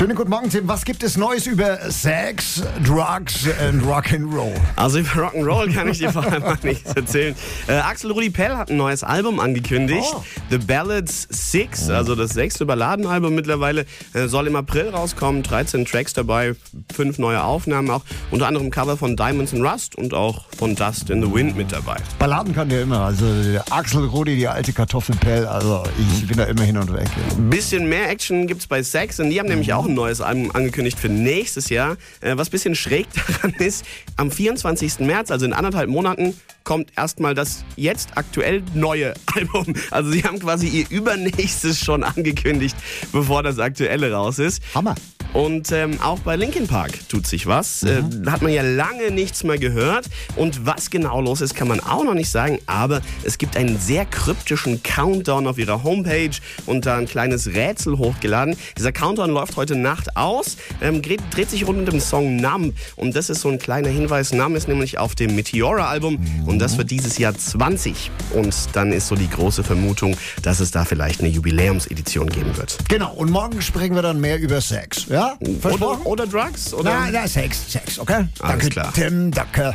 Schönen guten Morgen, Tim. Was gibt es Neues über Sex, Drugs and Rock'n'Roll? Also über Rock'n'Roll kann ich dir vor allem nichts erzählen. Äh, Axel Rudi Pell hat ein neues Album angekündigt. Oh. The Ballads 6, also das sechste Balladenalbum mittlerweile, äh, soll im April rauskommen. 13 Tracks dabei, fünf neue Aufnahmen auch. Unter anderem Cover von Diamonds and Rust und auch von Dust in the Wind mit dabei. Balladen kann der immer. Also Axel Rudi, die alte Kartoffelpell. Also ich bin da immer hin und weg. Ein bisschen mehr Action gibt's bei Sex und die haben nämlich auch ein neues Album angekündigt für nächstes Jahr. Äh, was bisschen schräg daran ist, am 24. März, also in anderthalb Monaten, kommt erstmal das jetzt aktuell neue Album. Also sie haben quasi ihr übernächstes schon angekündigt, bevor das aktuelle raus ist. Hammer. Und ähm, auch bei Linkin Park tut sich was. Äh, da hat man ja lange nichts mehr gehört. Und was genau los ist, kann man auch noch nicht sagen. Aber es gibt einen sehr kryptischen Countdown auf ihrer Homepage und da ein kleines Rätsel hochgeladen. Dieser Countdown läuft heute Nacht aus, ähm, dreht, dreht sich rund um den Song Numb. Und das ist so ein kleiner Hinweis. Numb ist nämlich auf dem Meteora-Album und das wird dieses Jahr 20. Und dann ist so die große Vermutung, dass es da vielleicht eine Jubiläumsedition geben wird. Genau. Und morgen sprechen wir dann mehr über Sex. Ja? Versprochen? Oder, oder Drugs? Oder? Na, na, Sex, Sex, okay? Alles danke, klar. Tim, danke.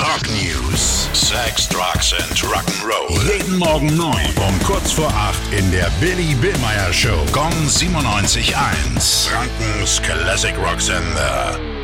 Rock News. Sex, Drugs and Rock'n'Roll. Jeden Morgen 9 um kurz vor 8 in der Billy Billmeyer Show. Gong 97.1. Frankens Classic Rock Sender.